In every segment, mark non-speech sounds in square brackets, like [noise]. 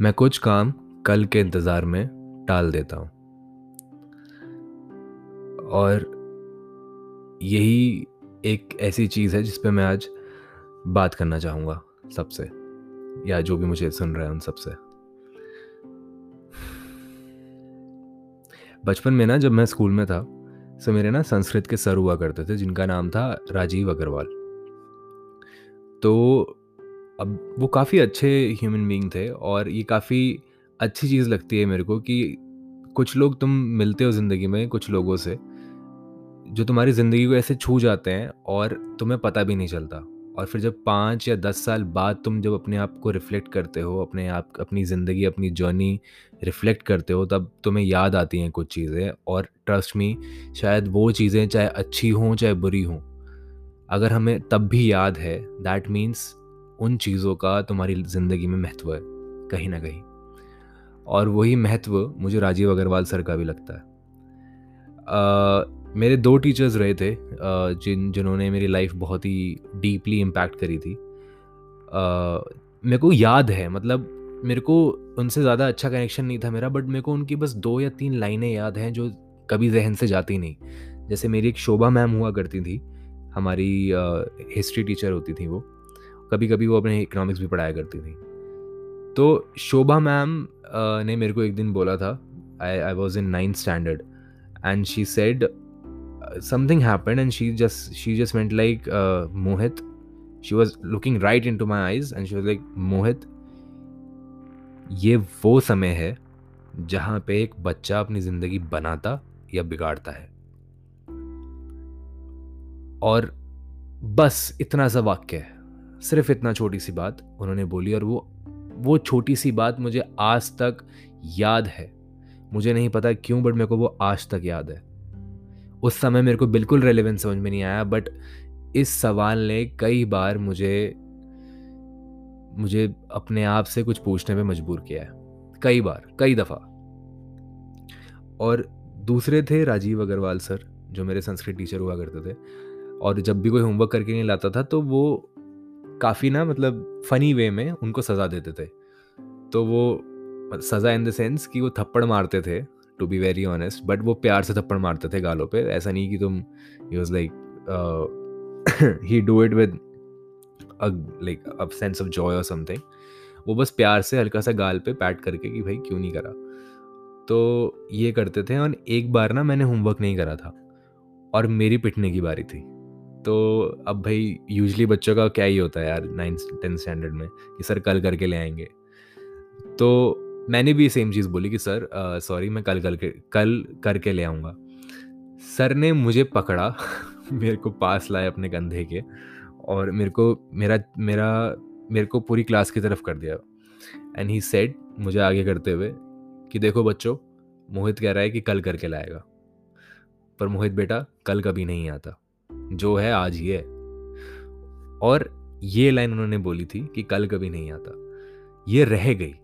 मैं कुछ काम कल के इंतज़ार में टाल देता हूँ। और यही एक ऐसी चीज़ है जिस पे मैं आज बात करना चाहूँगा सबसे, या जो भी मुझे सुन रहे हैं उन सबसे। बचपन में ना जब मैं स्कूल में था तो मेरे ना संस्कृत के सर हुआ करते थे, जिनका नाम था राजीव अग्रवाल। तो अब वो काफ़ी अच्छे ह्यूमन बींग थे और ये काफ़ी अच्छी चीज़ लगती है मेरे को कि कुछ लोग तुम मिलते हो ज़िंदगी में कुछ लोगों से, जो तुम्हारी ज़िंदगी को ऐसे छू जाते हैं और तुम्हें पता भी नहीं चलता। और फिर जब पाँच या दस साल बाद तुम जब अपने आप को रिफ़्लेक्ट करते हो, अपने आप, अपनी ज़िंदगी, अपनी जर्नी रिफ़्लेक्ट करते हो, तब तुम्हें याद आती हैं कुछ चीज़ें और ट्रस्ट मी शायद वो चीज़ें चाहे अच्छी हों चाहे बुरी हों, अगर हमें तब भी याद है दैट मीन्स उन चीज़ों का तुम्हारी ज़िंदगी में महत्व है कहीं ना कहीं। और वही महत्व मुझे राजीव अग्रवाल सर का भी लगता है। uh, मेरे दो टीचर्स रहे थे जिन जिन्होंने मेरी लाइफ बहुत ही डीपली इम्पैक्ट करी थी। मेरे को याद है मतलब मेरे को उनसे ज़्यादा अच्छा कनेक्शन नहीं था मेरा बट मेरे को उनकी बस दो या तीन लाइनें याद हैं जो कभी जहन से जाती नहीं। जैसे मेरी एक शोभा मैम हुआ करती थी हमारी हिस्ट्री टीचर होती थी वो। कभी कभी वो अपने इकोनॉमिक्स भी पढ़ाया करती थी। तो शोभा मैम ने मेरे को एक दिन बोला था I I was in ninth standard and she said something happened and she just she just went like uh, mohit. She was looking right into my eyes and she was like mohit ये वो समय है जहाँ पे एक बच्चा अपनी ज़िंदगी बनाता या बिगाड़ता है। और बस इतना सा वाक्य है। सिर्फ़ इतना छोटी सी बात उन्होंने बोली और वो वो छोटी सी बात मुझे आज तक याद है। मुझे नहीं पता क्यों बट मेरे को वो आज तक याद है। उस समय मेरे को बिल्कुल रेलिवेंस समझ में नहीं आया बट इस सवाल ने कई बार मुझे मुझे अपने आप से कुछ पूछने पे मजबूर किया है। कई बार, कई दफ़ा। और दूसरे थे राजीव अग्रवाल सर, जो मेरे संस्कृत टीचर हुआ करते थे। और जब भी कोई होमवर्क करके नहीं लाता था तो वो काफ़ी ना मतलब फ़नी वे में उनको सज़ा देते थे। तो वो, सज़ा इन द सेंस कि वो थप्पड़ मारते थे to be very honest but वो प्यार से थप्पड़ मारते थे गालों पे। ऐसा नहीं कि तुम he was like he do it with like a sense of joy और समथिंग वो बस प्यार से हल्का सा गाल पे पैट करके कि भाई क्यों नहीं करा। तो ये करते थे और एक बार ना मैंने होमवर्क नहीं करा था। और मेरी पिटने की बारी थी। तो अब भाई यूजली बच्चों का क्या ही होता है यार नाइन्थ टेंथ स्टैंडर्ड में कि सर कल करके ले आएँगे। तो मैंने भी सेम चीज़ बोली कि सर सॉरी मैं कल कल के, कल करके ले आऊँगा। सर ने मुझे पकड़ा, [laughs] मेरे को पास लाए अपने कंधे के और मेरे को, मेरा मेरा, मेरे को पूरी क्लास की तरफ़ कर दिया। एंड ही सेड मुझे आगे करते हुए कि देखो बच्चों, मोहित कह रहा है कि कल करके लाएगा। पर मोहित बेटा कल कभी नहीं आता। जो है आज ही है। और ये लाइन उन्होंने बोली थी कि कल कभी नहीं आता। ये रह गई।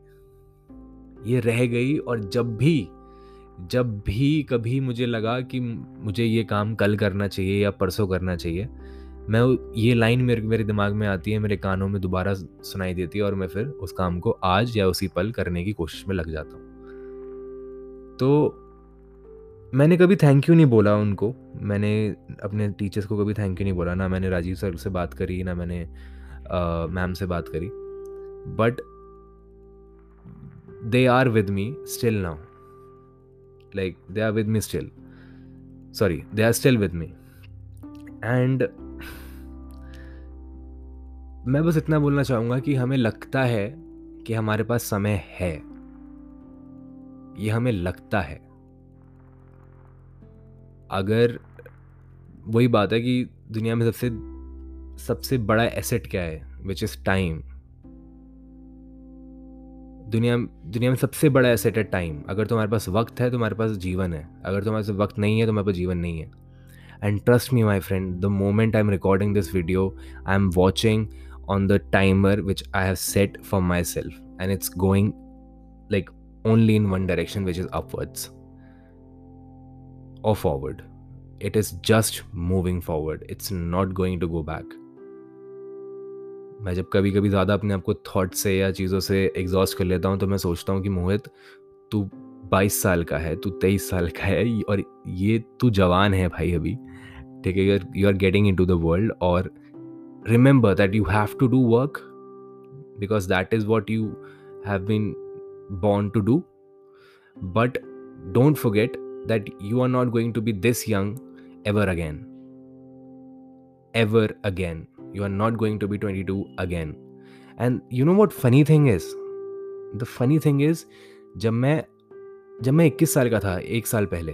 ये रह गई और जब भी जब भी कभी मुझे लगा कि मुझे ये काम कल करना चाहिए या परसों करना चाहिए, मैं ये लाइन मेरे मेरे दिमाग में आती है, मेरे कानों में दोबारा सुनाई देती है और मैं फिर उस काम को आज या उसी पल करने की कोशिश में लग जाता हूँ। तो मैंने कभी थैंक यू नहीं बोला उनको। मैंने अपने टीचर्स को कभी थैंक यू नहीं बोला। ना मैंने राजीव सर से बात करी, ना मैंने मैम से बात करी। But they are with me still now like they are with me still sorry they are still with me and मैं बस इतना बोलना चाहूँगा कि हमें लगता है कि हमारे पास समय है। ये हमें लगता है। अगर वही बात है कि दुनिया में सबसे सबसे बड़ा एसेट क्या है विच इज़ टाइम दुनिया दुनिया में सबसे बड़ा एसेट है टाइम अगर तुम्हारे पास वक्त है, तुम्हारे पास जीवन है। अगर तुम्हारे पास वक्त नहीं है तो तुम्हारे पास जीवन नहीं है। And trust me my friend the moment I am recording this video I am watching on the timer which I have set for myself and it's going like only in one direction which is upwards or forward. It is just moving forward. It's not going to go back. मैं जब कभी कभी ज़्यादा अपने आप को that से या चीज़ों से एग्जॉस्ट कर लेता हूँ तो मैं सोचता हूँ कि मोहित, तू बाईस साल का है, तू तेईस साल का है और ये तू जवान है भाई अभी, ठीक है you are getting into the world और remember that you have to do work because that is what you have been born to do but don't forget that you are not going to be this young ever again ever again. You are not going to be 22 again. And you know what funny thing is? The funny thing is, जब मैं जब मैं 21 साल का था, एक साल पहले,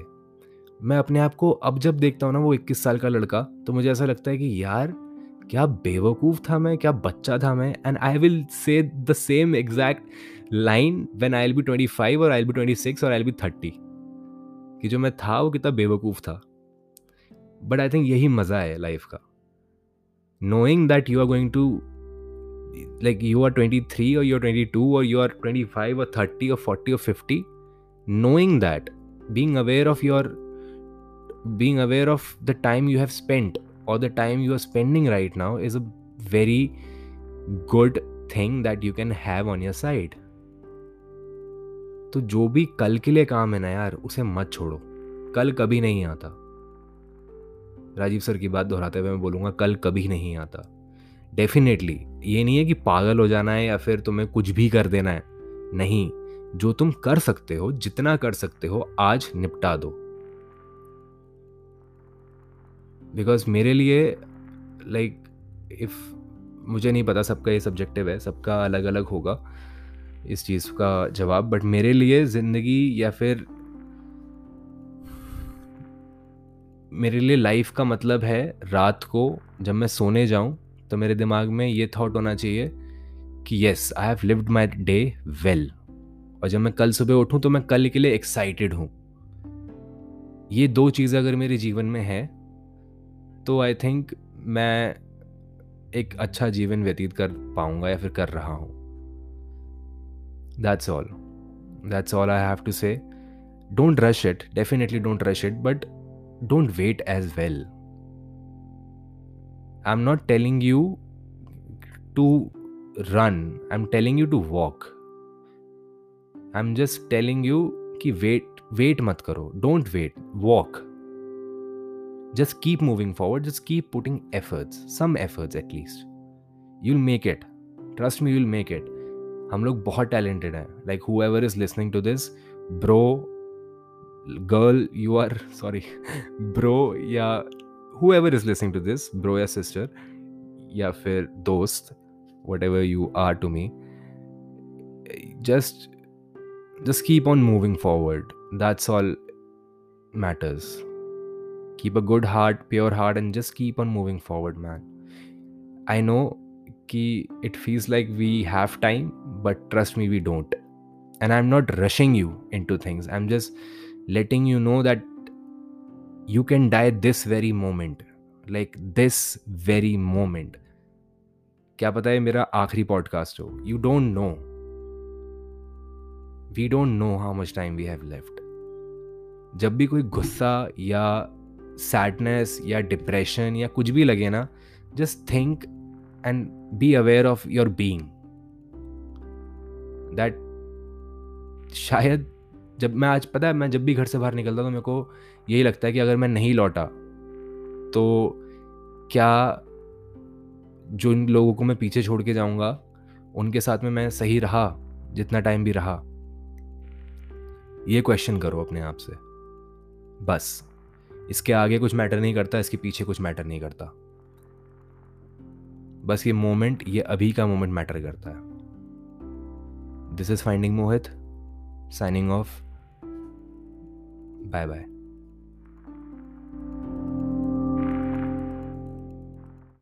मैं अपने आप को अब जब देखता हूँ ना वो 21 साल का लड़का तो मुझे ऐसा लगता है कि यार, क्या बेवकूफ़ था मैं, क्या बच्चा था मैं and I will say the same exact line when I will be 25 और आई विल बी 26 और आई विल बी 30 कि जो मैं था वो कितना बेवकूफ़ था। बट आई थिंक यही मज़ा है लाइफ का। Knowing that you are going to like you are twenty three और यू आर ट्वेंटी टू और यू आर ट्वेंटी फाइव और थर्टी और फोर्टी और fifty knowing that being aware of your being aware of the time you have spent और the time you are spending right now is a very good thing that you can have on your side तो जो भी कल के लिए काम है ना यार उसे मत छोड़ो। कल कभी नहीं आता। राजीव सर की बात दोहराते हुए मैं बोलूँगा कल कभी नहीं आता। डेफिनेटली ये नहीं है कि पागल हो जाना है या फिर तुम्हें कुछ भी कर देना है। नहीं जो तुम कर सकते हो जितना कर सकते हो आज निपटा दो। बिकॉज़ मेरे लिए लाइक like, इफ़ मुझे नहीं पता सबका ये सब्जेक्टिव है सबका अलग अलग होगा। इस चीज़ का जवाब बट मेरे लिए ज़िंदगी या फिर मेरे लिए लाइफ का मतलब है रात को जब मैं सोने जाऊँ तो मेरे दिमाग में ये थॉट होना चाहिए कि yes I have lived my day well और जब मैं कल सुबह उठूं तो मैं कल के लिए एक्साइटेड हूँ। ये दो चीज़ें अगर मेरे जीवन में है तो आई थिंक मैं एक अच्छा जीवन व्यतीत कर पाऊँगा या फिर कर रहा हूँ। That's all that's all I have to say don't rush it definitely don't rush it but don't wait as well. I'm not telling you to run, I'm telling you to walk. I'm just telling you कि wait, wait mat karo. Don't wait, walk. Just keep moving forward, just keep putting efforts, some efforts at least. You'll make it. Trust me, you'll make it. हम लोग बहुत talented हैं। Like whoever is listening to this bro girl you are sorry bro या whoever is listening to this bro या sister या फिर दोस्त whatever you are to me just just keep on moving forward that's all matters keep a good heart pure heart and just keep on moving forward man I know कि it feels like we have time but trust me we don't and i'm not rushing you into things i'm just letting you know that you can die this very moment like this very moment क्या पता है मेरा आखिरी podcast हो you don't know we don't know how much time we have left जब भी कोई गुस्सा या सैडनेस या डिप्रेशन या कुछ भी लगे ना just think and be aware of your being that शायद जब मैं आज, पता है, मैं जब भी घर से बाहर निकलता तो मेरे को यही लगता है कि अगर मैं नहीं लौटा तो क्या जो इन लोगों को मैं पीछे छोड़ के जाऊँगा, उनके साथ में मैं सही रहा, जितना टाइम भी रहा? ये क्वेश्चन करो अपने आप से। बस। इसके आगे कुछ मैटर नहीं करता, इसके पीछे कुछ मैटर नहीं करता। बस ये मोमेंट ये अभी का मोमेंट मैटर करता है। This is Finding Mohit, signing off. Bye bye.